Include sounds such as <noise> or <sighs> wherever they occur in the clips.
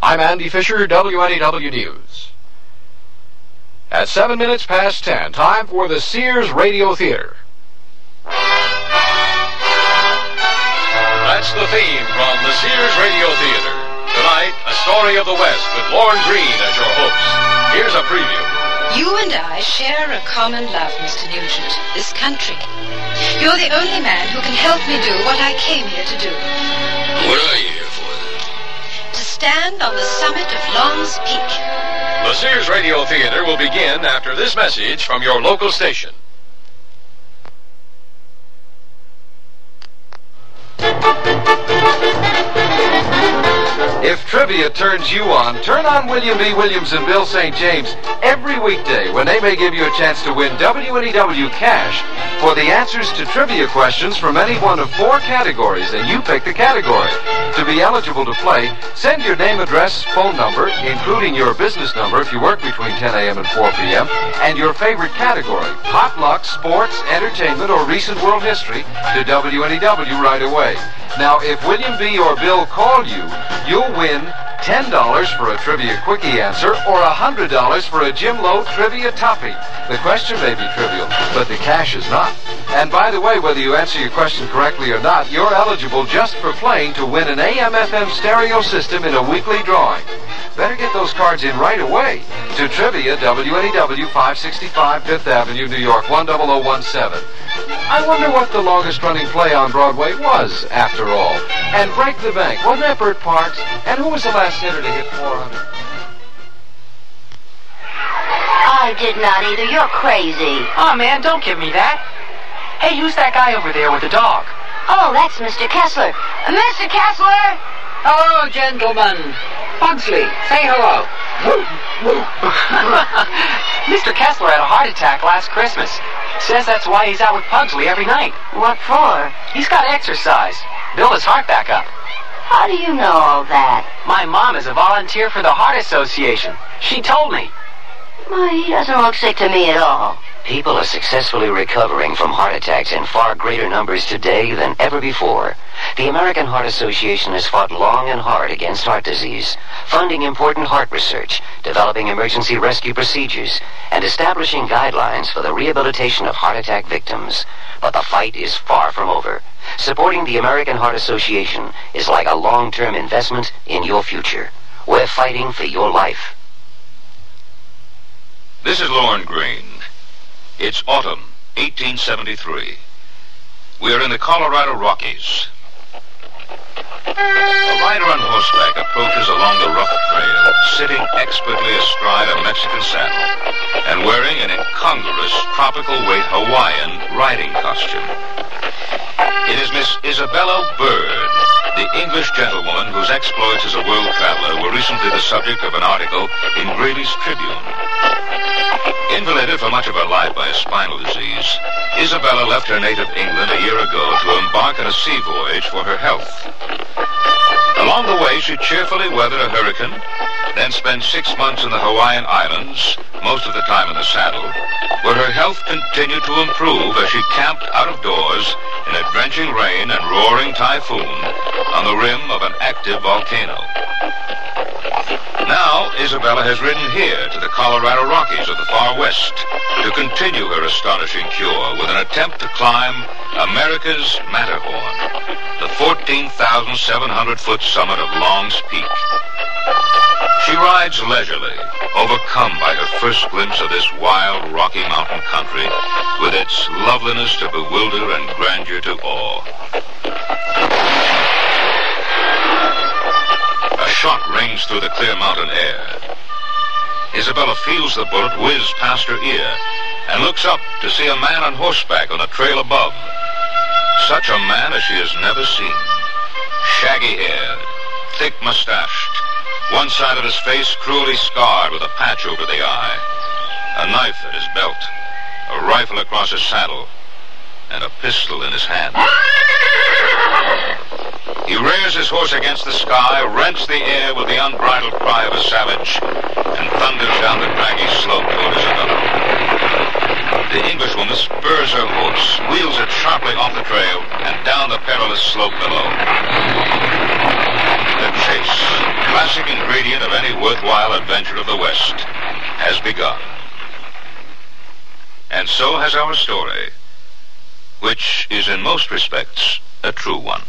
I'm Andy Fisher, WNEW News. At 7 minutes past 10, time for the Sears Radio Theater. That's the theme from the Sears Radio Theater. Tonight, a story of the West with Lorne Greene as your host. Here's a preview. You and I share a common love, Mr. Nugent, this country. You're the only man who can help me do what I came here to do. What are you stand on the summit of Long's Peak. The Sears Radio Theater will begin after this message from your local station. <laughs> If trivia turns you on, turn on William B. Williams and Bill St. James every weekday when they may give you a chance to win WNEW cash for the answers to trivia questions from any one of four categories, and you pick the category. To be eligible to play, send your name, address, phone number, including your business number if you work between 10 a.m. and 4 p.m., and your favorite category, hot luck, sports, entertainment, or recent world history, to WNEW right away. Now, if William B. or Bill call you, you'll win $10 for a trivia quickie answer or $100 for a Jim Lowe trivia toppy. The question may be trivial, but the cash is not. And by the way, whether you answer your question correctly or not, you're eligible just for playing to win an AM-FM stereo system in a weekly drawing. Better get those cards in right away to Trivia WNEW 565 Fifth Avenue, New York 10017. I wonder what the longest running play on Broadway was, after all. And Break the Bank, wasn't that Bert Parks? And who was the last hitter to hit 400? I did not either. You're crazy. Oh, man, don't give me that. Hey, who's that guy over there with the dog? Oh, that's Mr. Kessler. Uh, Mr. Kessler! Hello, gentlemen. Pugsley, say hello. <laughs> Mr. Kessler had a heart attack last Christmas. Says that's why he's out with Pugsley every night. What for? He's got exercise. Build his heart back up. How do you know all that? My mom is a volunteer for the Heart Association. She told me. Why, he doesn't look sick to me at all. People are successfully recovering from heart attacks in far greater numbers today than ever before. The American Heart Association has fought long and hard against heart disease, funding important heart research, developing emergency rescue procedures, and establishing guidelines for the rehabilitation of heart attack victims. But the fight is far from over. Supporting the American Heart Association is like a long-term investment in your future. We're fighting for your life. This is Lorne Greene. It's autumn, 1873. We are in the Colorado Rockies. A rider on horseback approaches along the rough trail, sitting expertly astride a Mexican saddle and wearing an incongruous tropical weight Hawaiian riding costume. It is Miss Isabella Bird, the English gentlewoman whose exploits as a world traveler were recently the subject of an article in Greeley's Tribune. Invalided for much of her life by a spinal disease, Isabella left her native England a year ago to embark on a sea voyage for her health. Along the way, she cheerfully weathered a hurricane, then spent six months in the Hawaiian Islands, most of the time in the saddle, where her health continued to improve as she camped out of doors in a drenching rain and roaring typhoon on the rim of an active volcano. Now, Isabella has ridden here to the Colorado Rockies of the far west to continue her astonishing cure with an attempt to climb America's Matterhorn, the 14,700-foot summit of Long's Peak. She rides leisurely, overcome by her first glimpse of this wild Rocky Mountain country with its loveliness to bewilder and grandeur to awe. Shot rings through the clear mountain air. Isabella feels the bullet whiz past her ear and looks up to see a man on horseback on a trail above. Such a man as she has never seen. Shaggy haired, thick mustached, one side of his face cruelly scarred with a patch over the eye, a knife at his belt, a rifle across his saddle, and a pistol in his hand. He rears his horse against the sky, rents the air with the unbridled cry of a savage, and thunders down the craggy slope toward Isabella. The Englishwoman spurs her horse, wheels it sharply off the trail, and down the perilous slope below. The chase, classic ingredient of any worthwhile adventure of the West, has begun. And so has our story, which is in most respects a true one.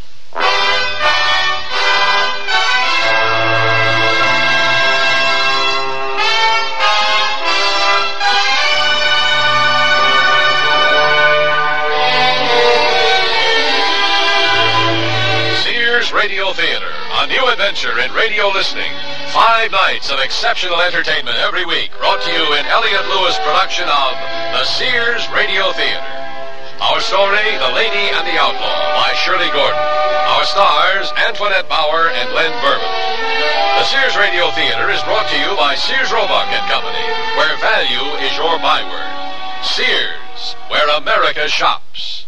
Radio Theater, a new adventure in radio listening. Five nights of exceptional entertainment every week, brought to you in Elliott Lewis production of the Sears Radio Theater. Our story, The Lady and the Outlaw, by Shirley Gordon. Our stars, Antoinette Bower and Len Birman. The Sears Radio Theater is brought to you by Sears Roebuck and Company, where value is your byword. Sears, where America shops.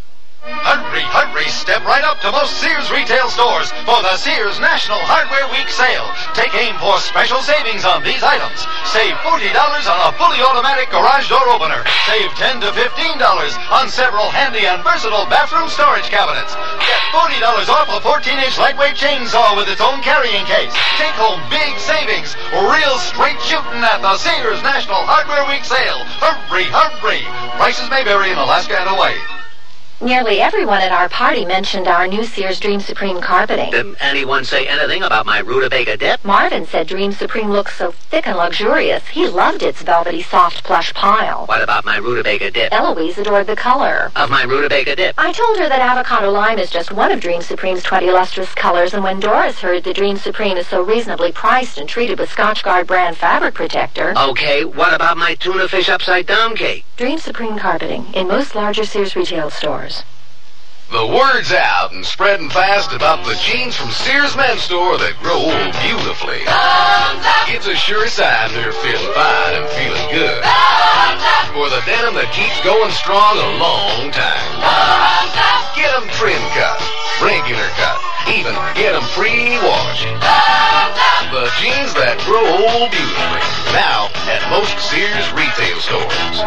Hurry, hurry, step right up to most Sears retail stores for the Sears National Hardware Week sale. Take aim for special savings on these items. Save $40 on a fully automatic garage door opener. Save 10 to $15 on several handy and versatile bathroom storage cabinets. Get $40 off a 14-inch lightweight chainsaw with its own carrying case. Take home big savings. Real straight shooting at the Sears National Hardware Week sale. Hurry, hurry. Prices may vary in Alaska and Hawaii. Nearly everyone at our party mentioned our new Sears Dream Supreme carpeting. Did anyone say anything about my rutabaga dip? Marvin said Dream Supreme looks so thick and luxurious. He loved its velvety, soft plush pile. What about my rutabaga dip? Eloise adored the color. Of my rutabaga dip? I told her that avocado lime is just one of Dream Supreme's 20 lustrous colors, and when Doris heard that Dream Supreme is so reasonably priced and treated with Scotchgard brand fabric protector... Okay, what about my tuna fish upside down cake? Dream Supreme carpeting in most larger Sears retail stores. The word's out and spreading fast about the jeans from Sears Men's Store that grow old beautifully. It's a sure sign they're feeling fine and feeling good. For the denim that keeps going strong a long time. Get 'em trim cut, regular cut, even get 'em pre-washed. The jeans that grow old beautifully. Now at most Sears retail stores.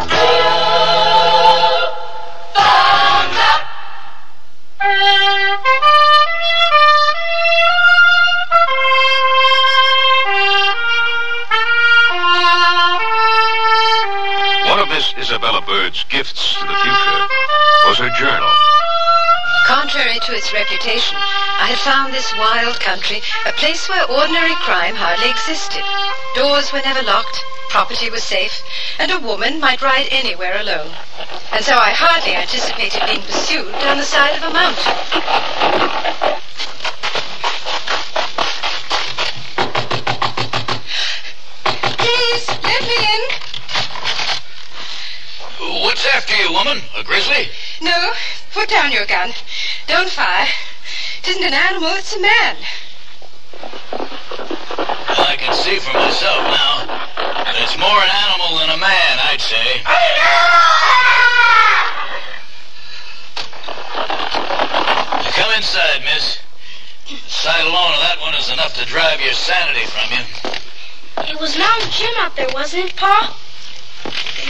One of Miss Isabella Bird's gifts to the future was her journal. Contrary to its reputation, I had found this wild country a place where ordinary crime hardly existed. Doors were never locked, property was safe, and a woman might ride anywhere alone. And so I hardly anticipated being pursued down the side of a mountain. Please, let me in. What's after you, woman? A grizzly? No, put down your gun. Don't fire. It isn't an animal, it's a man. I can see for myself now. But it's more an animal than a man, I'd say. Come inside, miss. The sight alone of that one is enough to drive your sanity from you. It was Mountain Jim out there, wasn't it, Pa?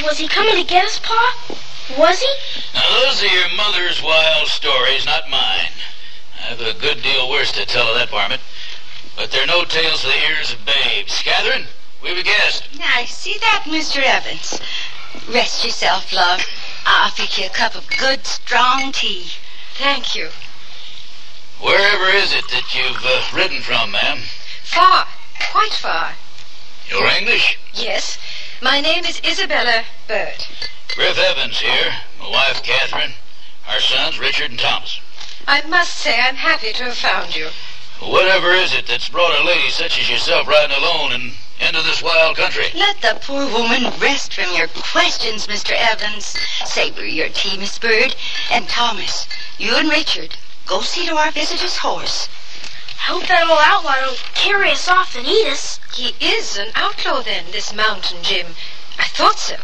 Was he coming to get us, Pa? Was he? Now, those are your mother's wild stories, not mine. I've a good deal worse to tell of that varmint. But they're no tales to the ears of babes. Catherine, we've a guest. Now, see that, Mr. Evans? Rest yourself, love. I'll fix you a cup of good, strong tea. Thank you. Wherever is it that you've uh, ridden from, ma'am? Far, quite far. You're English? Yes, my name is Isabella Bird. Griff Evans here. My wife, Catherine. Our sons, Richard and Thomas. I must say I'm happy to have found you. Whatever is it that's brought a lady such as yourself riding alone and into this wild country? Let the poor woman rest from your questions, Mr. Evans. Savor your tea, Miss Bird. And Thomas, you and Richard, go see to our visitor's horse. I hope that old outlaw don't carry us off and eat us. He is an outlaw, then, this Mountain Jim. I thought so.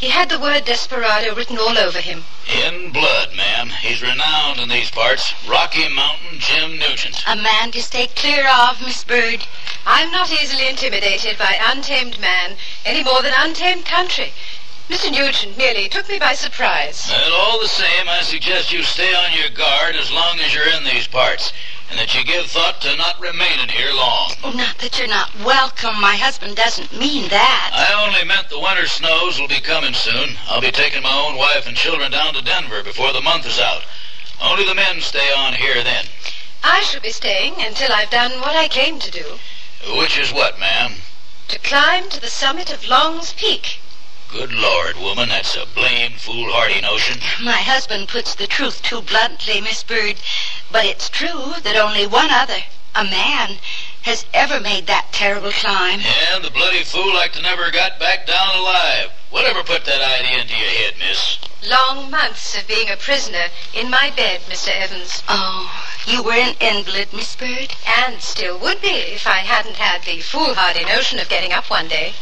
He had the word desperado written all over him. In blood, ma'am. He's renowned in these parts. Rocky Mountain Jim Nugent. A man to stay clear of, Miss Bird. I'm not easily intimidated by untamed man any more than untamed country. Mr. Nugent merely took me by surprise. And all the same, I suggest you stay on your guard as long as you're in these parts, and that you give thought to not remaining here long. Oh, not that you're not welcome. My husband doesn't mean that. I only meant the winter snows will be coming soon. I'll be taking my own wife and children down to Denver before the month is out. Only the men stay on here then. I shall be staying until I've done what I came to do. Which is what, ma'am? To climb to the summit of Long's Peak. Good Lord, woman, that's a blame foolhardy notion. My husband puts the truth too bluntly, Miss Bird. But it's true that only one other, a man, has ever made that terrible climb. Yeah, the bloody fool like to never got back down alive. Whatever put that idea into your head, miss? Long months of being a prisoner in my bed, Mr. Evans. Oh, you were an invalid, Miss Bird? And still would be if I hadn't had the foolhardy notion of getting up one day.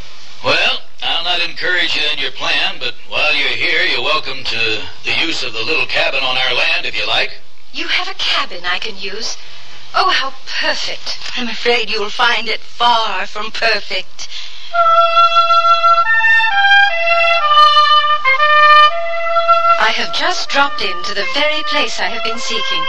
Well, I'll not encourage you in your plan, but while you're here, you're welcome to the use of the little cabin on our land if you like. You have a cabin I can use. Oh, how perfect. I'm afraid you'll find it far from perfect. I have just dropped into the very place I have been seeking.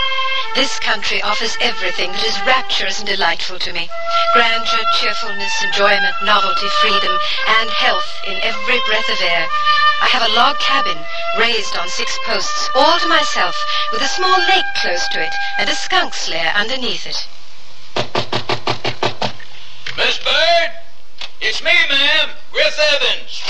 This country offers everything that is rapturous and delightful to me. Grandeur, cheerfulness, enjoyment, novelty, freedom, and health in every breath of air. I have a log cabin raised on six posts, all to myself, with a small lake close to it and a skunk's lair underneath it. Miss Bird? It's me, ma'am, Griff Evans.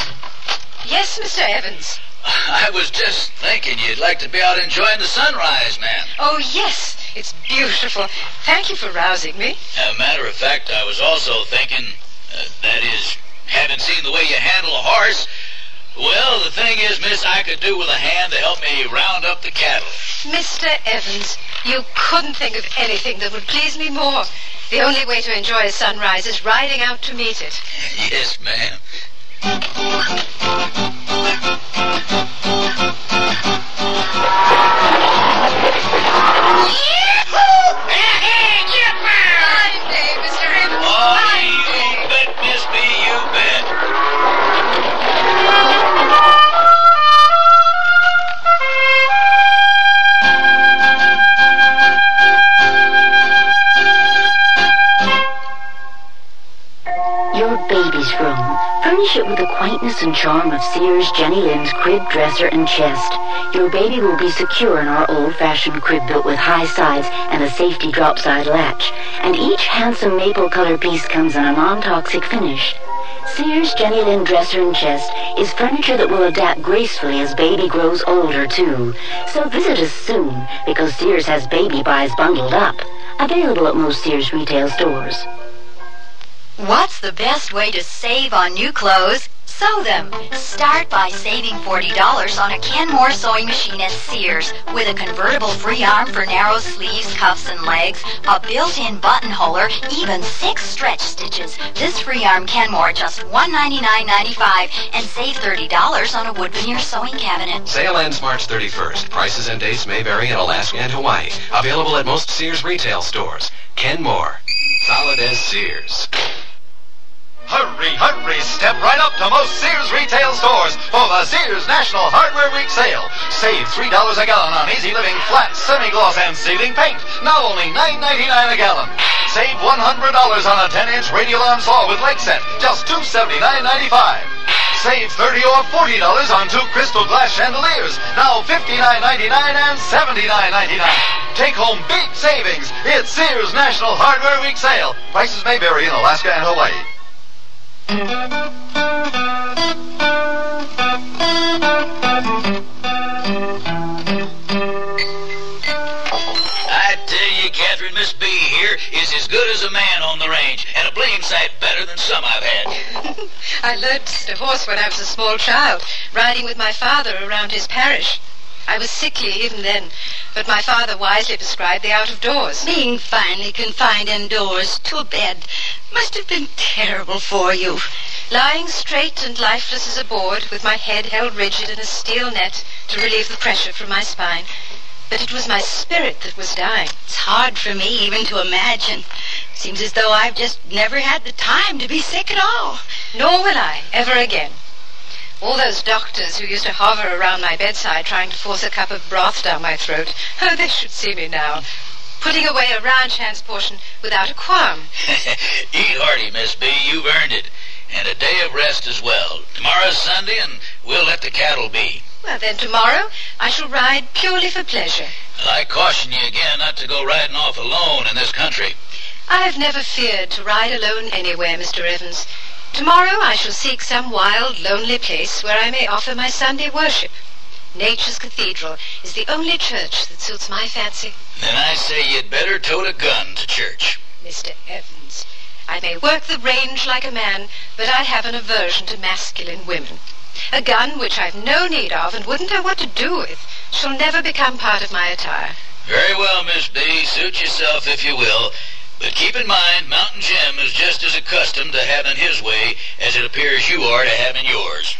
Yes, Mr. Evans. <sighs> I was just thinking you'd like to be out enjoying the sunrise, ma'am. Oh, yes. It's beautiful. Thank you for rousing me. As a matter of fact, I was also thinking, uh, that is, having seen the way you handle a horse, well, the thing is, miss, I could do with a hand to help me round up the cattle. Mr. Evans, you couldn't think of anything that would please me more. The only way to enjoy a sunrise is riding out to meet it. <laughs> yes, ma'am. Fine Furnish it with the quaintness and charm of Sears Jenny Lind's crib, dresser, and chest. Your baby will be secure in our old-fashioned crib built with high sides and a safety drop-side latch. And each handsome maple color piece comes in a non-toxic finish. Sears Jenny Lynn dresser and chest is furniture that will adapt gracefully as baby grows older, too. So visit us soon, because Sears has baby buys bundled up. Available at most Sears retail stores. What's the best way to save on new clothes? Sew them. Start by saving $40 on a Kenmore sewing machine at Sears with a convertible free arm for narrow sleeves, cuffs, and legs, a built-in buttonholer, even six stretch stitches. This free arm Kenmore just $199.95 and save $30 on a wood veneer sewing cabinet. Sale ends March 31st. Prices and dates may vary in Alaska and Hawaii. Available at most Sears retail stores. Kenmore. Solid as Sears. Hurry, hurry, step right up to most Sears retail stores for the Sears National Hardware Week sale. Save $3 a gallon on Easy Living flat, semi-gloss, and ceiling paint. Now only $9.99 a gallon. Save $100 on a 10-inch radial arm saw with leg set, just $279.95. Save 30 or $40 on two crystal glass chandeliers, now $59.99 and $79.99. Take home big savings. It's Sears National Hardware Week sale. Prices may vary in Alaska and Hawaii. I tell you, Catherine, Miss B here is as good as a man on the range, and a blame sight better than some I've had. <laughs> I learned to horse when I was a small child, riding with my father around his parish. I was sickly even then, but my father wisely prescribed the out of doors. Being finally confined indoors to a bed must have been terrible for you. Lying straight and lifeless as a board, with my head held rigid in a steel net to relieve the pressure from my spine. But it was my spirit that was dying. It's hard for me even to imagine. Seems as though I've just never had the time to be sick at all. Nor will I, ever again. All those doctors who used to hover around my bedside trying to force a cup of broth down my throat. Oh, they should see me now. Putting away a ranch hand's portion without a qualm. <laughs> Eat hearty, Miss B. You've earned it. And a day of rest as well. Tomorrow's Sunday, and we'll let the cattle be. Well, then tomorrow I shall ride purely for pleasure. I caution you again not to go riding off alone in this country. I have never feared to ride alone anywhere, Mr. Evans. Tomorrow I shall seek some wild, lonely place where I may offer my Sunday worship. Nature's Cathedral is the only church that suits my fancy. Then I say you'd better tote a gun to church. Mr. Evans, I may work the range like a man, but I have an aversion to masculine women. A gun which I've no need of and wouldn't know what to do with shall never become part of my attire. Very well, Miss B. Suit yourself if you will. But keep in mind, Mountain Jim is just as accustomed to having his way as it appears you are to having yours.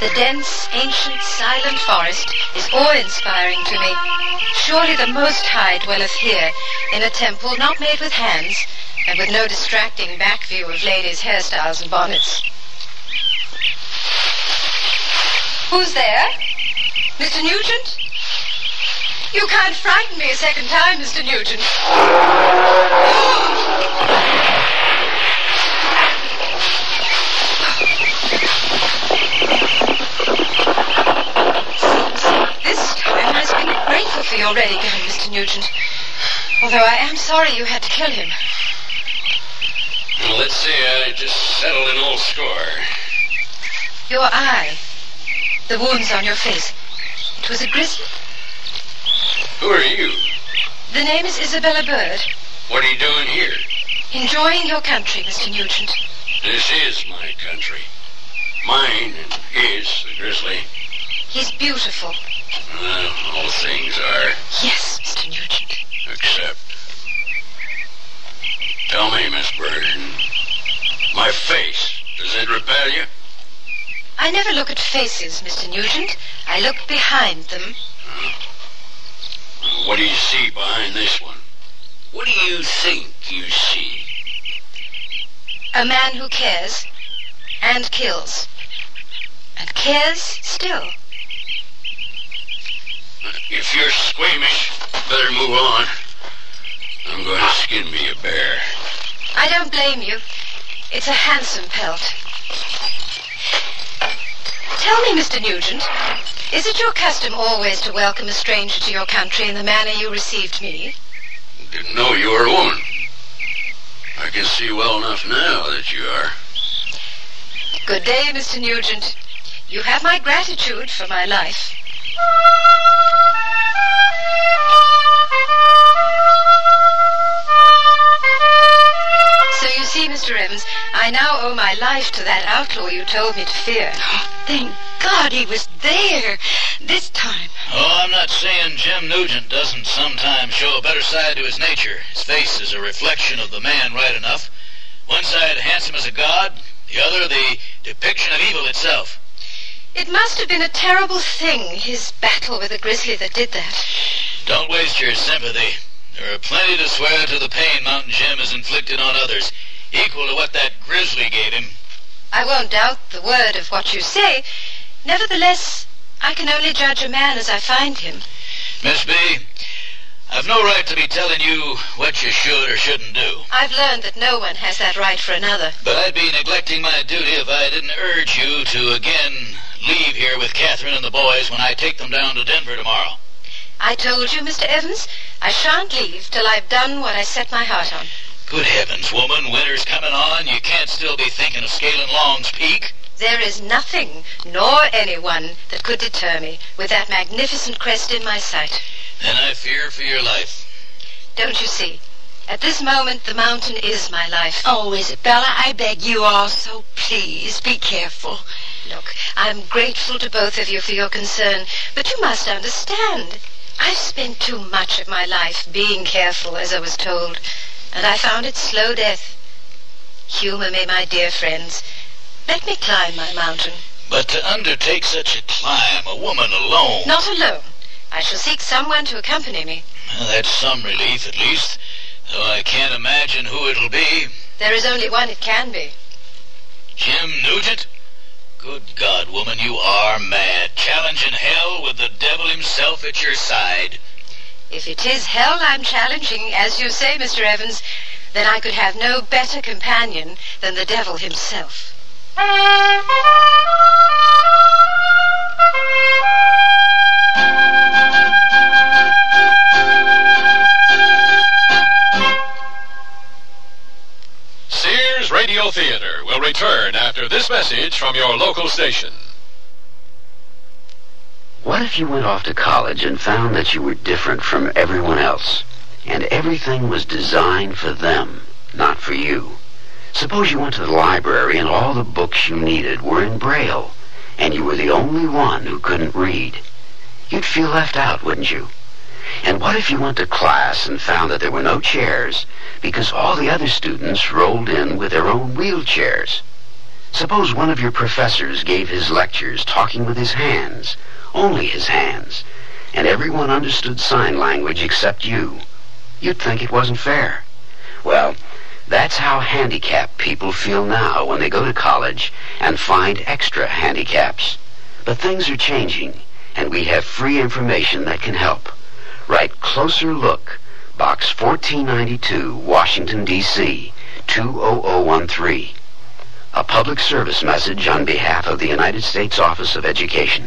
The dense, ancient, silent forest is awe-inspiring to me. Surely the Most High dwelleth here, in a temple not made with hands, and with no distracting back view of ladies' hairstyles and bonnets. Who's there? Mr. Nugent? You can't frighten me a second time, Mr. Nugent. Grateful for your ready going, Mr. Nugent. Although I am sorry you had to kill him. Well, let's see. I just settled an old score. Your eye. The wounds on your face. It was a grizzly. Who are you? The name is Isabella Bird. What are you doing here? Enjoying your country, Mr. Nugent. This is my country. Mine and his, the grizzly. He's beautiful. Well, all things are, Yes, Mr. Nugent. except. Tell me, Miss Bird, my face, does it repel you? I never look at faces, Mr. Nugent. I look behind them. What do you see behind this one? What do you think you see? A man who cares and kills. And cares still. If you're squeamish, better move on. I'm going to skin me a bear. I don't blame you. It's a handsome pelt. Tell me, Mr. Nugent, is it your custom always to welcome a stranger to your country in the manner you received me? Didn't know you were a woman. I can see well enough now that you are. Good day, Mr. Nugent. You have my gratitude for my life. So you see, Mr. Evans, I now owe my life to that outlaw you told me to fear. <gasps> Thank God he was there this time. Oh, I'm not saying Jim Nugent doesn't sometimes show a better side to his nature. His face is a reflection of the man right enough. One side handsome as a god, the other the depiction of evil itself. It must have been a terrible thing, his battle with the grizzly that did that. Don't waste your sympathy. There are plenty to swear to the pain Mountain Jim has inflicted on others, equal to what that grizzly gave him. I won't doubt the word of what you say. Nevertheless, I can only judge a man as I find him. Miss B, I've no right to be telling you what you should or shouldn't do. I've learned that no one has that right for another. But I'd be neglecting my duty if I didn't urge you to again leave here with Catherine and the boys when I take them down to Denver tomorrow. I told you, Mr. Evans, I shan't leave till I've done what I set my heart on. Good heavens, woman, winter's coming on. You can't still be thinking of scaling Long's Peak. There is nothing, nor anyone, that could deter me with that magnificent crest in my sight. Then I fear for your life. Don't you see? At this moment, the mountain is my life. Oh, Isabella, I beg you also, please be careful. Look, I'm grateful to both of you for your concern, but you must understand. I've spent too much of my life being careful, as I was told, and I found it slow death. Humor me, my dear friends. Let me climb my mountain. But to undertake such a climb, a woman alone... Not alone. I shall seek someone to accompany me. Well, that's some relief, at least. Though I can't imagine who it'll be. There is only one it can be. Jim Nugent? Good God, woman, you are mad. Challenging hell with the devil himself at your side. If it is hell I'm challenging, as you say, Mr. Evans, then I could have no better companion than the devil himself. <laughs> Radio Theater will return after this message from your local station. What if you went off to college and found that you were different from everyone else, and everything was designed for them, not for you? Suppose you went to the library and all the books you needed were in Braille, and you were the only one who couldn't read. You'd feel left out, wouldn't you? And what if you went to class and found that there were no chairs because all the other students rolled in with their own wheelchairs? Suppose one of your professors gave his lectures talking with his hands, only his hands, and everyone understood sign language except you. You'd think it wasn't fair. Well, that's how handicapped people feel now when they go to college and find extra handicaps. But things are changing, and we have free information that can help. Write Closer Look, Box 1492, Washington, D.C., 20013. A public service message on behalf of the United States Office of Education.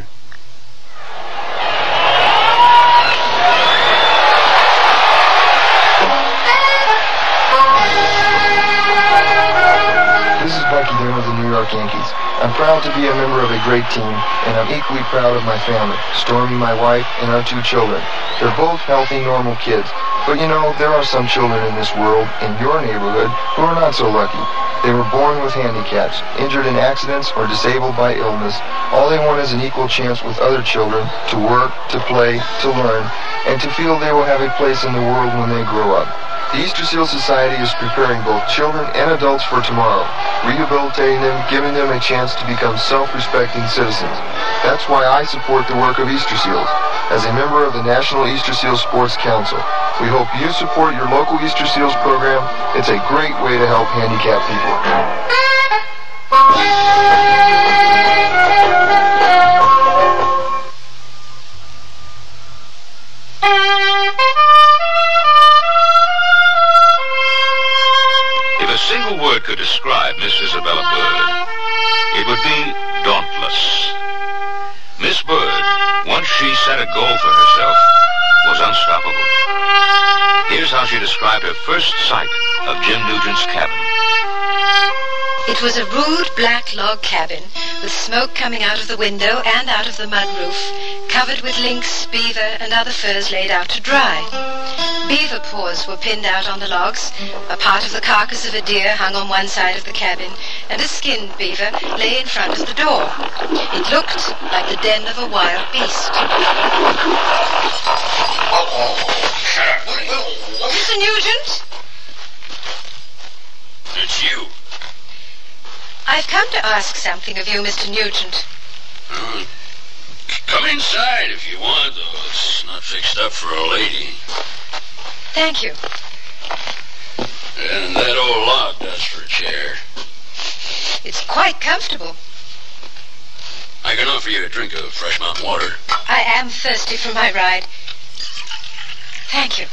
This is Bucky Dent of the New York Yankees. I'm proud to be a member of a great team, and I'm equally proud of my family, Stormy, my wife, and our two children. They're both healthy, normal kids. But you know, there are some children in this world, in your neighborhood, who are not so lucky. They were born with handicaps, injured in accidents, or disabled by illness. All they want is an equal chance with other children to work, to play, to learn, and to feel they will have a place in the world when they grow up. The Easter Seal Society is preparing both children and adults for tomorrow, rehabilitating them, giving them a chance to become self-respecting citizens. That's why I support the work of Easter Seals. As a member of the National Easter Seals Sports Council, we hope you support your local Easter Seals program. It's a great way to help handicapped people. If a single word could describe Miss Isabella Bird, it would be dauntless. Miss Bird, once she set a goal for herself, was unstoppable. Here's how she described her first sight of Jim Nugent's cabin. It was a rude black log cabin with smoke coming out of the window and out of the mud roof, covered with lynx, beaver, and other furs laid out to dry. Beaver paws were pinned out on the logs, a part of the carcass of a deer hung on one side of the cabin, and a skinned beaver lay in front of the door. It looked like the den of a wild beast. Mr. Nugent? It's you. I've come to ask something of you, Mr. Nugent. Uh, come inside if you want, though. It's not fixed up for a lady. Thank you. And that old log does for a chair. It's quite comfortable. I can offer you a drink of fresh mountain water. I am thirsty for my ride. Thank you.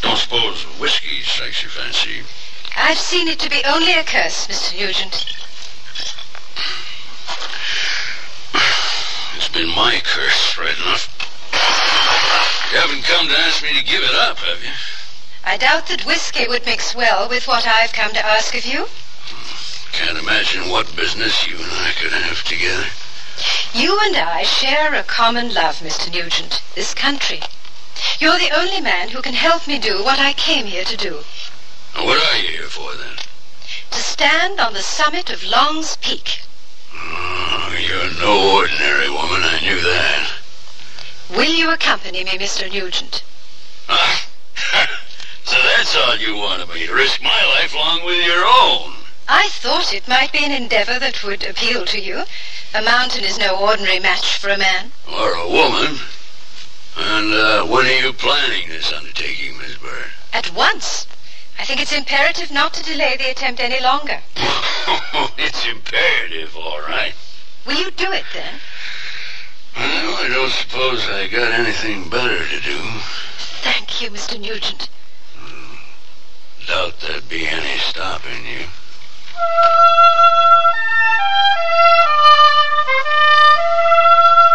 Don't suppose whiskey strikes your fancy. I've seen it to be only a curse, Mr. Nugent. It's been my curse, right enough. You haven't come to ask me to give it up, have you? I doubt that whiskey would mix well with what I've come to ask of you. Can't imagine what business you and I could have together. You and I share a common love, Mr. Nugent, this country. You're the only man who can help me do what I came here to do. Now, what are you here for, then? To stand on the summit of Long's Peak. Oh, you're no ordinary woman, I knew that. Will you accompany me, Mr. Nugent? Ah, <laughs> so that's all you want of me, to risk my life along with your own. I thought it might be an endeavor that would appeal to you. A mountain is no ordinary match for a man. Or a woman. And uh, when are you planning this undertaking, Miss Byrne? At once. I think it's imperative not to delay the attempt any longer. <laughs> it's imperative, all right. Will you do it then? Well, I don't suppose I got anything better to do. Thank you, Mr. Nugent. Doubt there'd be any stopping you.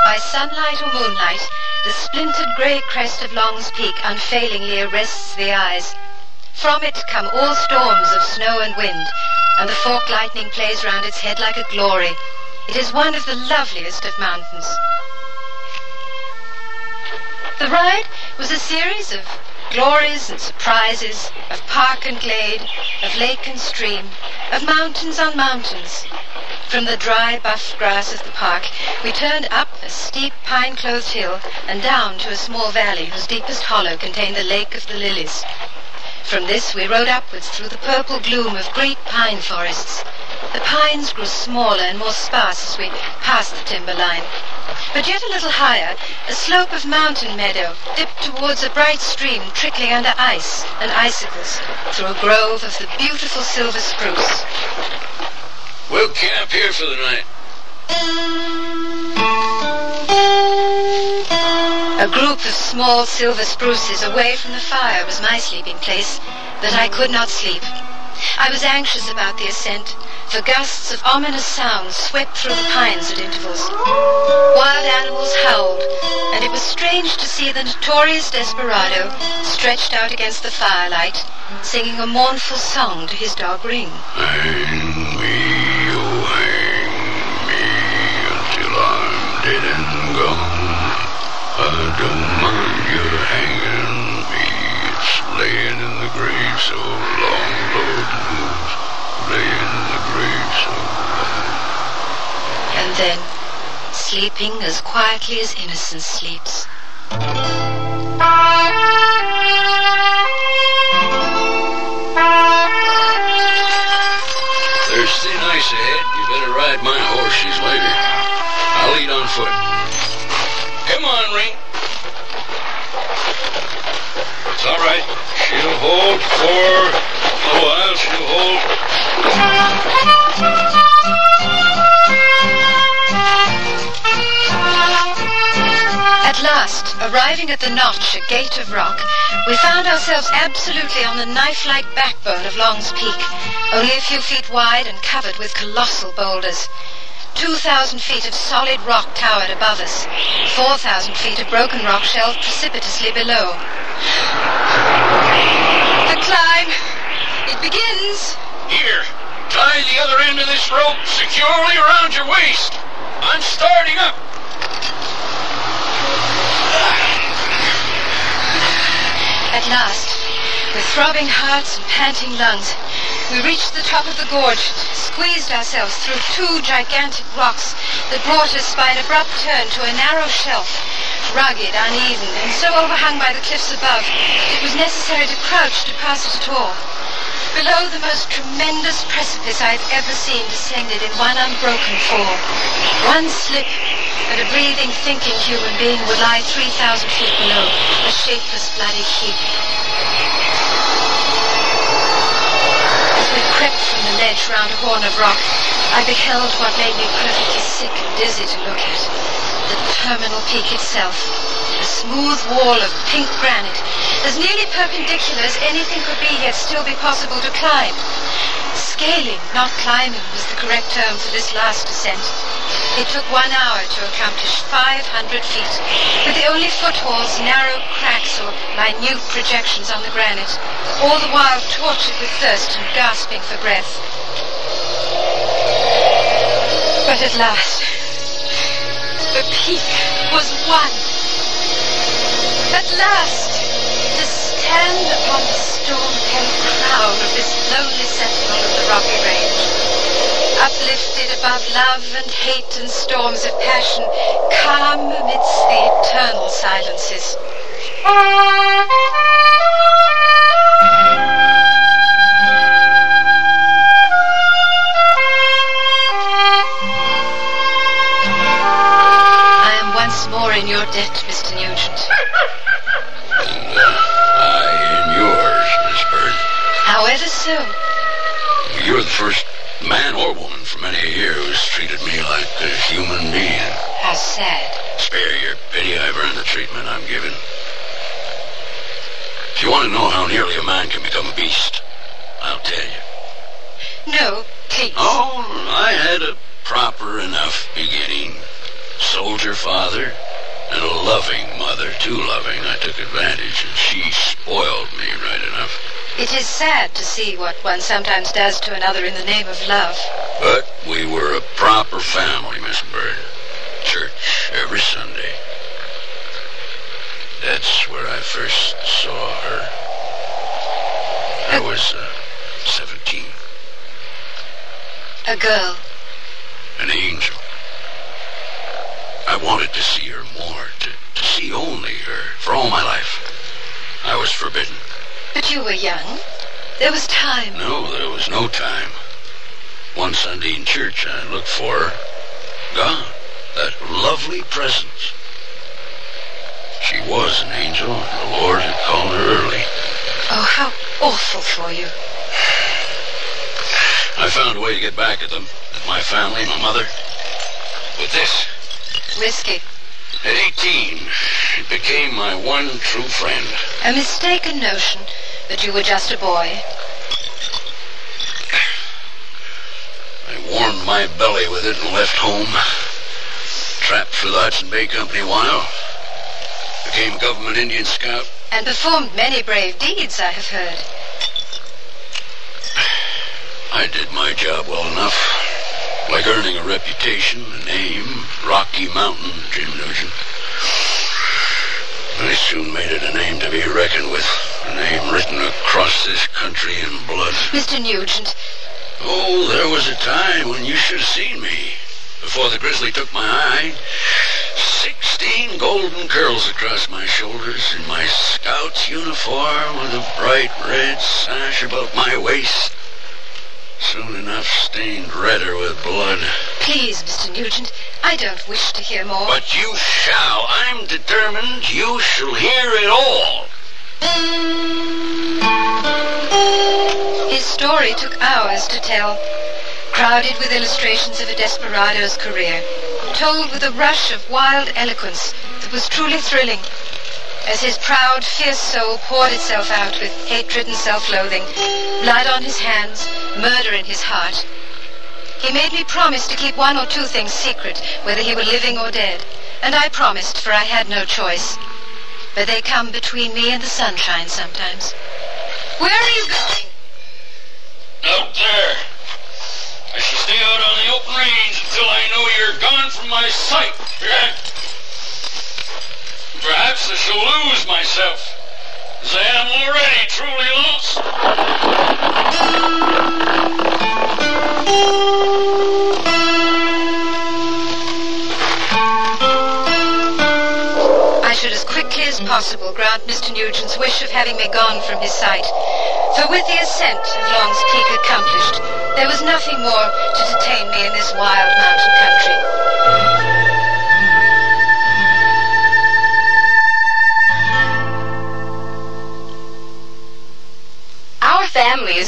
By sunlight or moonlight, the splintered grey crest of Long's Peak unfailingly arrests the eyes. From it come all storms of snow and wind, and the forked lightning plays round its head like a glory. It is one of the loveliest of mountains. The ride was a series of glories and surprises, of park and glade, of lake and stream, of mountains on mountains. From the dry, buff grass of the park, we turned up a steep, pine-clothed hill and down to a small valley whose deepest hollow contained the Lake of the Lilies. From this we rode upwards through the purple gloom of great pine forests. The pines grew smaller and more sparse as we passed the timber line. But yet a little higher, a slope of mountain meadow dipped towards a bright stream trickling under ice and icicles through a grove of the beautiful silver spruce. We'll camp here for the night. A group of small silver spruces away from the fire was my sleeping place, but I could not sleep. I was anxious about the ascent, for gusts of ominous sound swept through the pines at intervals. Wild animals howled, and it was strange to see the notorious desperado stretched out against the firelight, singing a mournful song to his dog Ring. Then, sleeping as quietly as innocence sleeps. At the notch, a gate of rock, we found ourselves absolutely on the knife-like backbone of Long's Peak, only a few feet wide and covered with colossal boulders. Two thousand feet of solid rock towered above us. Four thousand feet of broken rock shelved precipitously below. The climb. It begins. Here, tie the other end of this rope securely around your waist. I'm starting up. At last, with throbbing hearts and panting lungs, we reached the top of the gorge, squeezed ourselves through two gigantic rocks that brought us by an abrupt turn to a narrow shelf, rugged, uneven, and so overhung by the cliffs above, that it was necessary to crouch to pass it at all. Below the most tremendous precipice I have ever seen descended in one unbroken fall. One slip, and a breathing, thinking human being would lie 3,000 feet below, a shapeless, bloody heap. As we crept from the ledge round a horn of rock, I beheld what made me perfectly sick and dizzy to look at. The terminal peak itself, a smooth wall of pink granite, as nearly perpendicular as anything could be, yet still be possible to climb. Scaling, not climbing, was the correct term for this last ascent. It took one hour to accomplish 500 feet, with the only footholds narrow cracks or minute projections on the granite, all the while tortured with thirst and gasping for breath. But at last, the peak was won. At last, Stand upon the storm-pent cloud of this lonely sentinel of the Rocky Range. Uplifted above love and hate and storms of passion, calm amidst the eternal silences. I am once more in your debt, However so. You're the first man or woman for many a year who's treated me like a human being. How sad. Spare your pity, I've earned the treatment I'm given. If you want to know how nearly a man can become a beast, I'll tell you. No, please. Oh, I had a proper enough beginning. Soldier father and a loving mother, too loving. I took advantage, and she spoiled me. It is sad to see what one sometimes does to another in the name of love. But we were a proper family, Miss Bird. Church every Sunday. That's where I first saw her. I was uh, 17. A girl. An angel. I wanted to see her more, to, to see only her, for all my life. I was forbidden. But you were young. There was time. No, there was no time. One Sunday in church, I looked for her. Gone. That lovely presence. She was an angel, and the Lord had called her early. Oh, how awful for you. I found a way to get back at them, at my family, my mother. With this. Risky. At 18, it became my one true friend. A mistaken notion that you were just a boy. I warmed my belly with it and left home. Trapped for the Hudson Bay Company a while. Became government Indian scout. And performed many brave deeds, I have heard. I did my job well enough. Like earning a reputation, a name, Rocky Mountain, Jim Nugent. I soon made it a name to be reckoned with. A name written across this country in blood. Mr. Nugent. Oh, there was a time when you should have seen me. Before the grizzly took my eye. Sixteen golden curls across my shoulders in my scout's uniform with a bright red sash about my waist. Soon enough stained redder with blood. Please, Mr. Nugent, I don't wish to hear more. But you shall. I'm determined you shall hear it all. His story took hours to tell, crowded with illustrations of a desperado's career, told with a rush of wild eloquence that was truly thrilling. As his proud, fierce soul poured itself out with hatred and self-loathing, blood on his hands, murder in his heart, he made me promise to keep one or two things secret, whether he were living or dead. And I promised, for I had no choice. But they come between me and the sunshine sometimes. Where are you going? Out there. I shall stay out on the open range until I know you're gone from my sight. <laughs> Perhaps I shall lose myself, already truly. I should as quickly as possible grant Mr. Nugent's wish of having me gone from his sight. For with the ascent of Long's Peak accomplished, there was nothing more to detain me in this wild mountain country.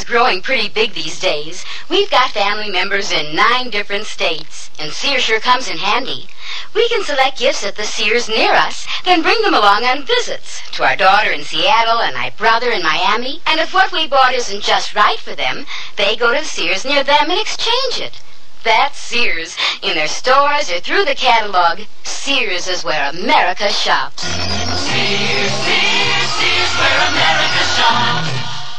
Growing pretty big these days. We've got family members in nine different states, and Sears sure comes in handy. We can select gifts at the Sears near us, then bring them along on visits to our daughter in Seattle and my brother in Miami. And if what we bought isn't just right for them, they go to Sears near them and exchange it. That's Sears. In their stores or through the catalog, Sears is where America shops. Sears, Sears, Sears, where America shops.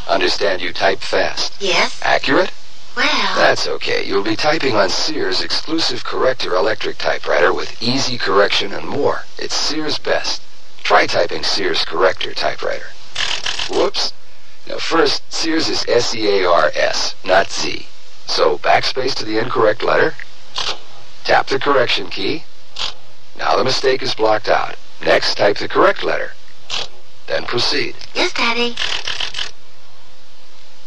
Understand you type fast. Yes? Accurate? Well. That's okay. You'll be typing on Sears' exclusive corrector electric typewriter with easy correction and more. It's Sears' best. Try typing Sears corrector typewriter. Whoops. Now first, Sears is S-E-A-R-S, not Z. So backspace to the incorrect letter. Tap the correction key. Now the mistake is blocked out. Next, type the correct letter. Then proceed. Yes, Daddy.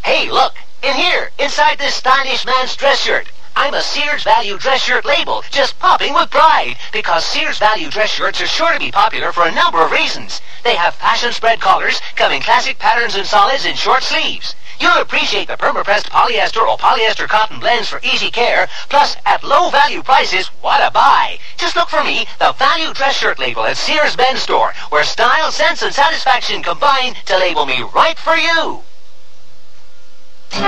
Hey, look! In here! Inside this stylish man's dress shirt! I'm a Sears Value dress shirt label, just popping with pride, because Sears Value dress shirts are sure to be popular for a number of reasons. They have fashion spread collars, come in classic patterns and solids and short sleeves. You'll appreciate the perma-pressed polyester or polyester cotton blends for easy care, plus at low value prices, what a buy. Just look for me, the Value dress shirt label at Sears Ben's store, where style, sense, and satisfaction combine to label me right for you. Lorne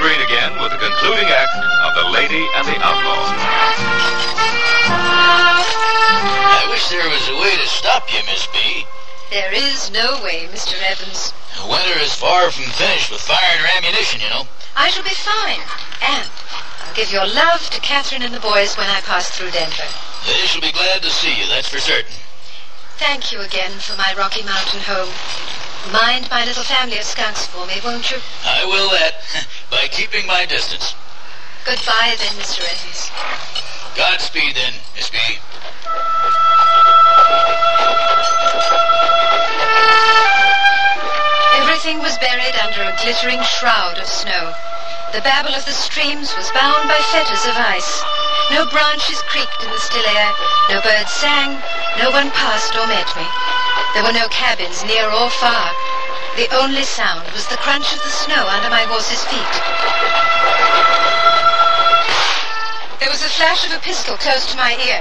Greene again with the concluding act of The Lady and the Outlaw. I wish there was a way to stop you, Miss B. There is no way, Mr. Evans. The winter is far from finished with firing or ammunition, you know. I shall be fine. And I'll give your love to Catherine and the boys when I pass through Denver. They shall be glad to see you, that's for certain. Thank you again for my Rocky Mountain home. Mind my little family of skunks for me, won't you? I will that <laughs> by keeping my distance. Goodbye then, Mr. Evans. Godspeed then, Miss B. Everything was buried under a glittering shroud of snow. The babble of the streams was bound by fetters of ice. No branches creaked in the still air, no birds sang, no one passed or met me. There were no cabins near or far. The only sound was the crunch of the snow under my horse's feet. There was a flash of a pistol close to my ear.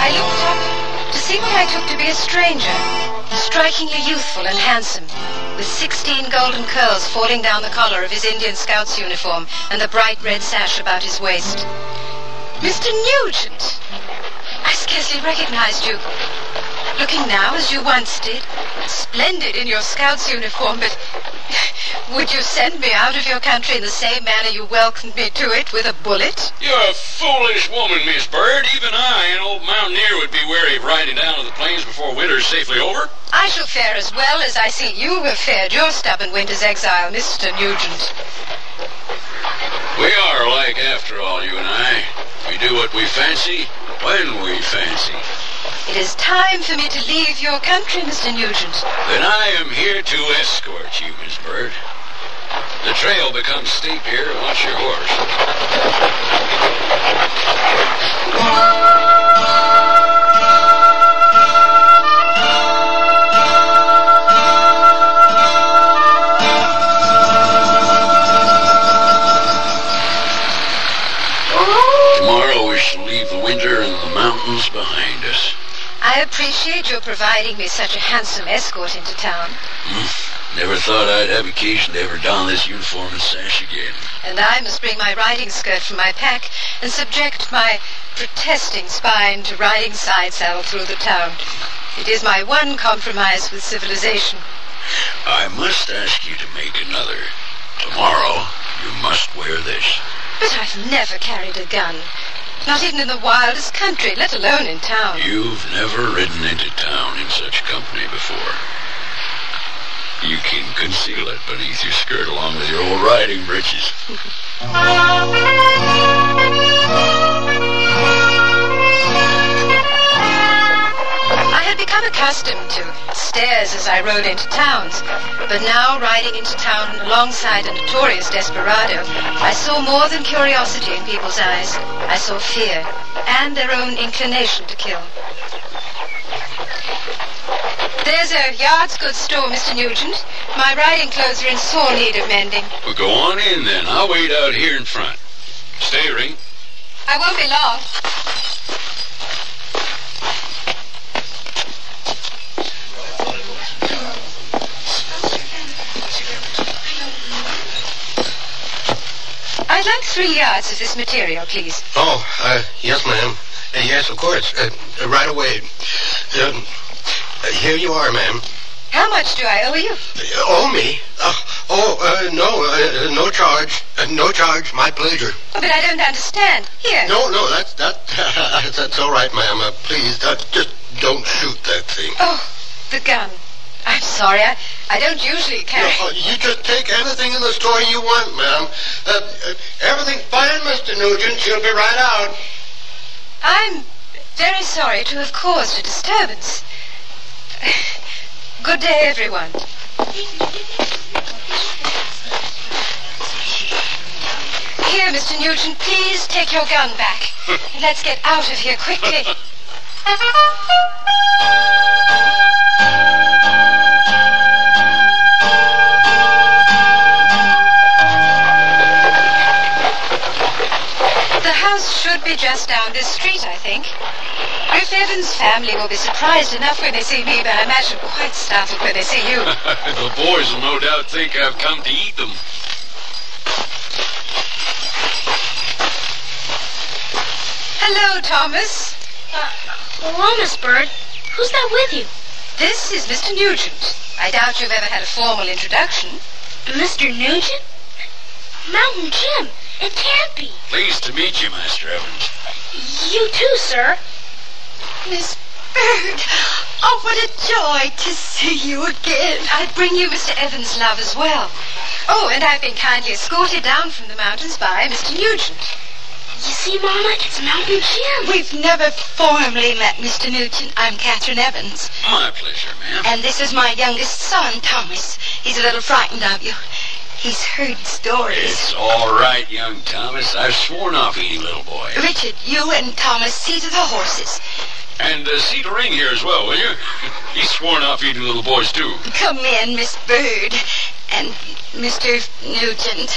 I looked up to see what I took to be a stranger, strikingly youthful and handsome, with sixteen golden curls falling down the collar of his Indian Scout's uniform and the bright red sash about his waist. Mr. Nugent! I scarcely recognized you. Looking now as you once did, splendid in your Scout's uniform, but would you send me out of your country in the same manner you welcomed me to it with a bullet? You're a foolish woman, Miss Bird. Even I, an old mountaineer, would be wary of riding down to the plains before winter's safely over. I shall fare as well as I see you have fared your stubborn winter's exile, Mr. Nugent. We are alike after all, you and I. We do what we fancy, when we fancy. It is time for me to leave your country, Mr. Nugent. Then I am here to escort you, Miss Bird. The trail becomes steep here. Watch your horse. Appreciate your providing me such a handsome escort into town. Hmm. Never thought I'd have occasion to ever don this uniform and sash again. And I must bring my riding skirt from my pack and subject my protesting spine to riding side saddle through the town. It is my one compromise with civilization. I must ask you to make another. Tomorrow, you must wear this. But I've never carried a gun. Not even in the wildest country, let alone in town. You've never ridden into town in such company before. You can conceal it beneath your skirt along with your old riding breeches. <laughs> accustomed to stares as I rode into towns, but now riding into town alongside a notorious desperado, I saw more than curiosity in people's eyes. I saw fear and their own inclination to kill. There's a yard's goods store, Mr. Nugent. My riding clothes are in sore need of mending. Well, go on in then. I'll wait out here in front. Stay, Ring. I won't be long. I'd like three yards of this material, please. Oh, uh, yes, ma'am. Uh, yes, of course. Uh, uh, right away. Um, uh, here you are, ma'am. How much do I owe you? Uh, owe me? Uh, oh, uh, no, no charge. Uh, no charge. My pleasure. Oh, but I don't understand. Here. No, no, that's that. <laughs> that's all right, ma'am. Uh, please, just don't shoot that thing. Oh, the gun. I'm sorry. I, I don't usually carry. No, uh, you just take anything in the store you want, ma'am. Uh, uh, everything's fine, Mr. Nugent. She'll be right out. I'm very sorry to have caused a disturbance. Good day, everyone. Here, Mr. Nugent, please take your gun back. <laughs> Let's get out of here quickly. Just down this street, I think. Griff Evans' family will be surprised enough when they see me, but I imagine quite startled when they see you. <laughs> the boys will no doubt think I've come to eat them. Hello, Thomas. Uh, hello, Miss Bird. Who's that with you? This is Mr. Nugent. I doubt you've ever had a formal introduction. Mr. Nugent? Mountain Jim. It can't be. Pleased to meet you, Master Evans. You too, sir. Miss Bird. Oh, what a joy to see you again. I bring you Mr. Evans' love as well. Oh, and I've been kindly escorted down from the mountains by Mr. Nugent. You see, Mama, it's Mountain Jim. We've never formally met, Mr. Nugent. I'm Catherine Evans. My pleasure, ma'am. And this is my youngest son, Thomas. He's a little frightened of you. He's heard stories. It's all right, young Thomas. I've sworn off eating little boy. Richard, you and Thomas see to the horses. And uh, see the ring here as well, will you? <laughs> He's sworn off eating little boys, too. Come in, Miss Bird. And Mr. Nugent.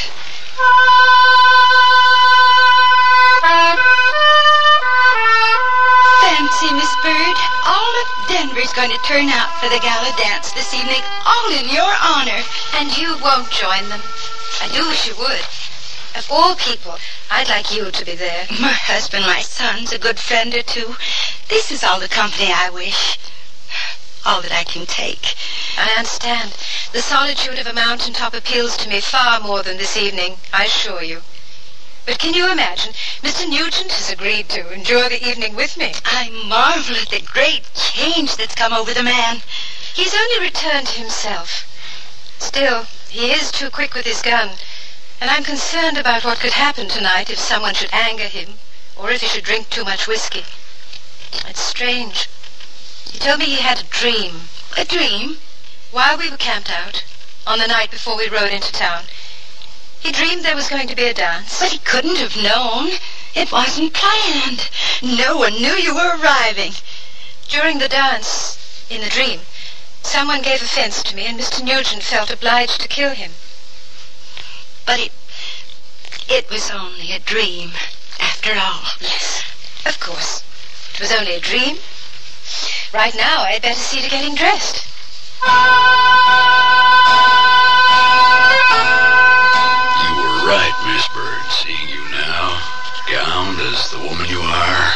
Fancy, Miss Bird. All of Denver's going to turn out for the gala dance this evening, all in your honor. And you won't join them. I do wish you would. Of all people, I'd like you to be there. My husband, my son's a good friend or two. This is all the company I wish. All that I can take. I understand. The solitude of a mountaintop appeals to me far more than this evening, I assure you. But can you imagine? Mr. Nugent has agreed to enjoy the evening with me. I marvel at the great change that's come over the man. He's only returned to himself. Still, he is too quick with his gun, and I'm concerned about what could happen tonight if someone should anger him, or if he should drink too much whiskey. It's strange. He told me he had a dream. A dream? While we were camped out, on the night before we rode into town, he dreamed there was going to be a dance. But he couldn't have known. It wasn't planned. No one knew you were arriving. During the dance, in the dream, someone gave offense to me, and Mr. Nugent felt obliged to kill him. But it, it was only a dream, after all. Yes, of course. It was only a dream. Right now, I'd better see to getting dressed. <laughs> Right, Miss Bird, seeing you now, gowned as the woman you are.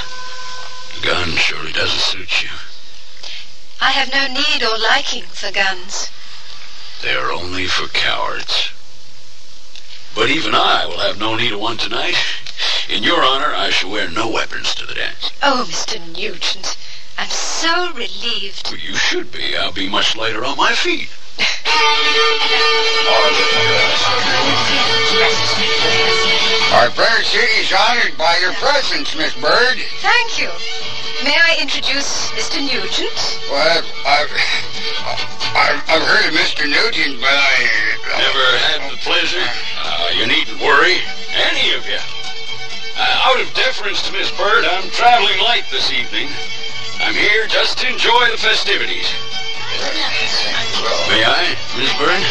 The gun surely doesn't suit you. I have no need or liking for guns. They're only for cowards. But even I will have no need of one tonight. In your honor, I shall wear no weapons to the dance. Oh, Mr. Nugent, I'm so relieved. Well, you should be. I'll be much lighter on my feet. Our fair city is honored by your presence, Miss Bird. Thank you. May I introduce Mr. Nugent? Well, I've, I've, I've heard of Mr. Nugent, but I... Never had the pleasure. Uh, you needn't worry. Any of you. Uh, out of deference to Miss Bird, I'm traveling light this evening. I'm here just to enjoy the festivities. May I, Miss Bird?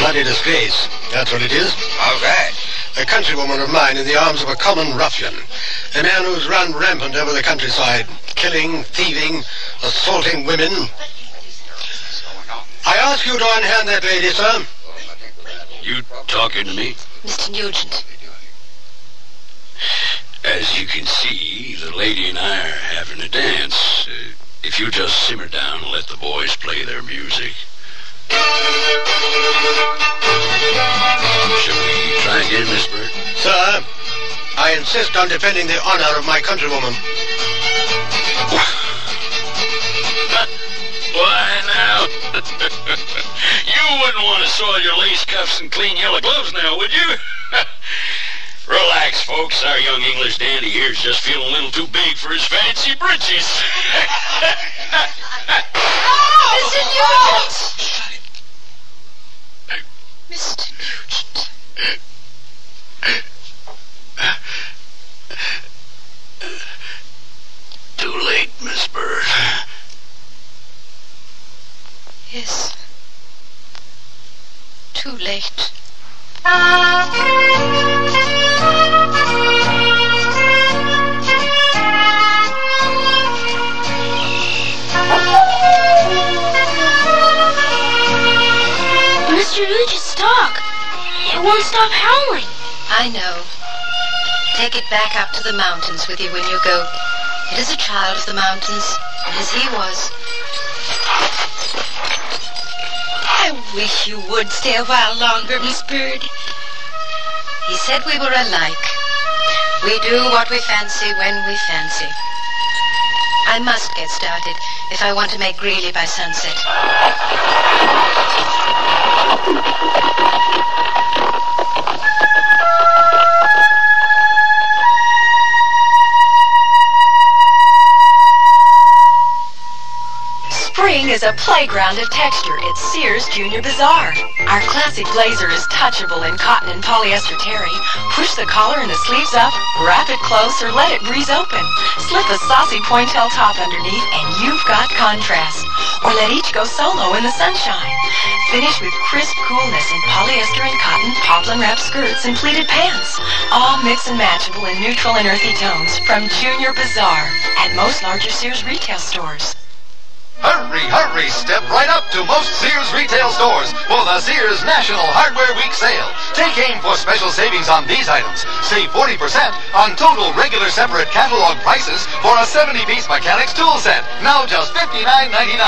Bloody disgrace. That's what it is. How's that? A countrywoman of mine in the arms of a common ruffian. A man who's run rampant over the countryside, killing, thieving, assaulting women. I ask you to unhand that lady, sir. You talking to me? Mr. Nugent. As you can see, the lady and I are having a dance. Uh, if you just simmer down and let the boys play their music. Shall we try again, Miss Bird? Sir, I insist on defending the honor of my countrywoman. <laughs> Why now? <laughs> you wouldn't want to soil your lace cuffs and clean yellow gloves now, would you? <laughs> Relax, folks. Our young English dandy here's just feeling a little too big for his fancy britches. Mr. Nugent! Mr. Nugent. Too late, Miss Bird. Yes. Too late. Won't stop howling. I know. Take it back up to the mountains with you when you go. It is a child of the mountains, as he was. I wish you would stay a while longer, Miss Bird. He said we were alike. We do what we fancy when we fancy. I must get started if I want to make Greeley by sunset. Is a playground of texture at Sears Junior Bazaar. Our classic blazer is touchable in cotton and polyester terry. Push the collar and the sleeves up, wrap it close, or let it breeze open. Slip a saucy pointelle top underneath, and you've got contrast. Or let each go solo in the sunshine. Finish with crisp coolness in polyester and cotton, poplin wrap skirts, and pleated pants. All mix and matchable in neutral and earthy tones from Junior Bazaar at most larger Sears retail stores. Hurry, hurry, step right up to most Sears retail stores for the Sears National Hardware Week sale. Take aim for special savings on these items. Save 40% on total regular separate catalog prices for a 70-piece mechanics tool set. Now just $59.99.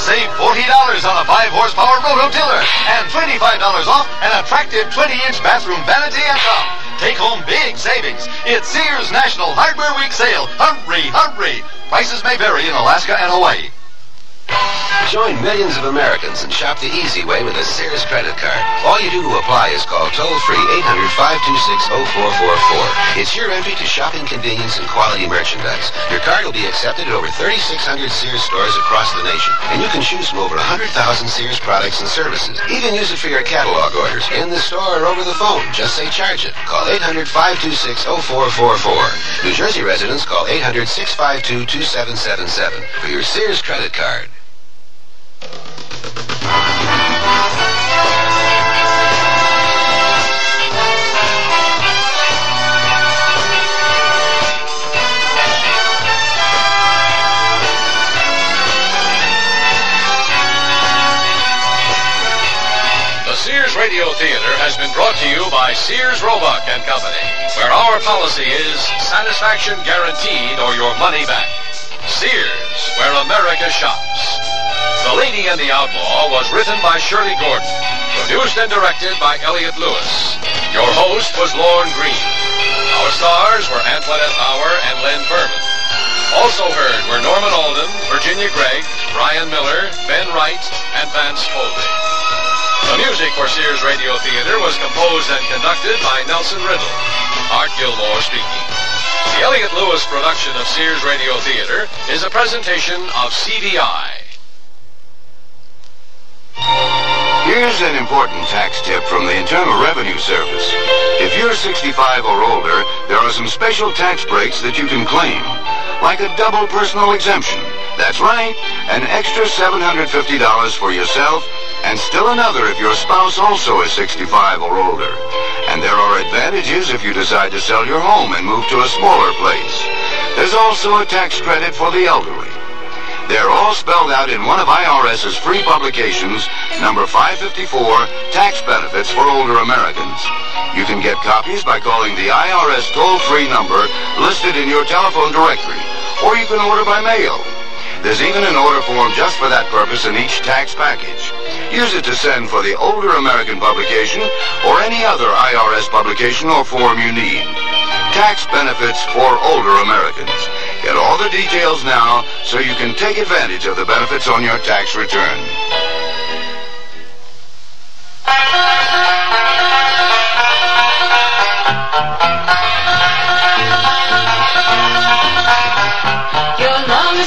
Save $40 on a 5-horsepower rototiller and $25 off an attractive 20-inch bathroom vanity and. Take home big savings. It's Sears National Hardware Week sale. Hurry, hurry. Prices may vary in Alaska and Hawaii. Join millions of Americans and shop the easy way with a Sears credit card. All you do to apply is call toll-free 800-526-0444. It's your entry to shopping convenience and quality merchandise. Your card will be accepted at over 3,600 Sears stores across the nation. And you can choose from over 100,000 Sears products and services. Even use it for your catalog orders in the store or over the phone. Just say charge it. Call 800-526-0444. New Jersey residents call 800-652-2777 for your Sears credit card. The Sears Radio Theater has been brought to you by Sears Roebuck and Company, where our policy is satisfaction guaranteed or your money back. Sears, where America shops. The Lady and the Outlaw was written by Shirley Gordon, produced and directed by Elliot Lewis. Your host was Lorne Greene. Our stars were Antoinette Bower and Len Birman. Also heard were Norman Alden, Virginia Gregg, Brian Miller, Ben Wright, and Vance Foley. The music for Sears Radio Theater was composed and conducted by Nelson Riddle. Art Gilmore speaking. The Elliot Lewis production of Sears Radio Theater is a presentation of CVI. Here's an important tax tip from the Internal Revenue Service. If you're 65 or older, there are some special tax breaks that you can claim, like a double personal exemption. That's right, an extra $750 for yourself, and still another if your spouse also is 65 or older. And there are advantages if you decide to sell your home and move to a smaller place. There's also a tax credit for the elderly. They're all spelled out in one of IRS's free publications, number 554, Tax Benefits for Older Americans. You can get copies by calling the IRS toll-free number listed in your telephone directory, or you can order by mail. There's even an order form just for that purpose in each tax package. Use it to send for the Older American publication or any other IRS publication or form you need. Tax benefits for older Americans. Get all the details now so you can take advantage of the benefits on your tax return.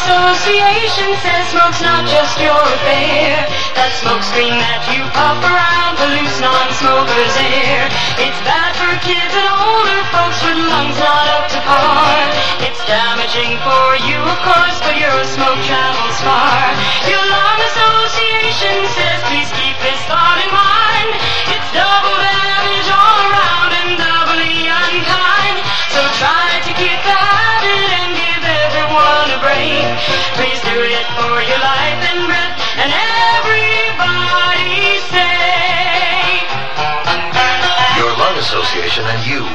Association says smoke's not just your affair. That smoke screen that you puff around pollutes non-smokers' air. It's bad for kids and older folks with lungs not up to par. It's damaging for you, of course, but your smoke travels far. Your lung association says please keep this thought in mind.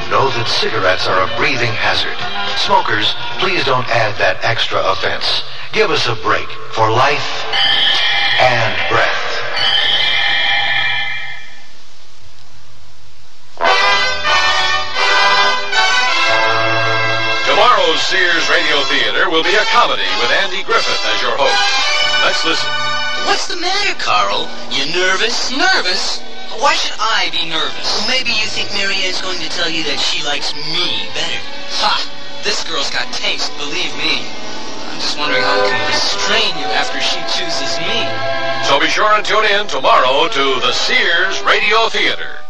Know that cigarettes are a breathing hazard. Smokers, please don't add that extra offense. Give us a break for life and breath. Tomorrow's Sears Radio Theater will be a comedy with Andy Griffith as your host. Let's listen. What's the matter, Carl? You nervous? Nervous? Why should I be nervous? Well, maybe you think Marianne's going to tell you that she likes me better. Ha! This girl's got taste, believe me. I'm just wondering how I can restrain you after she chooses me. So be sure and tune in tomorrow to the Sears Radio Theater.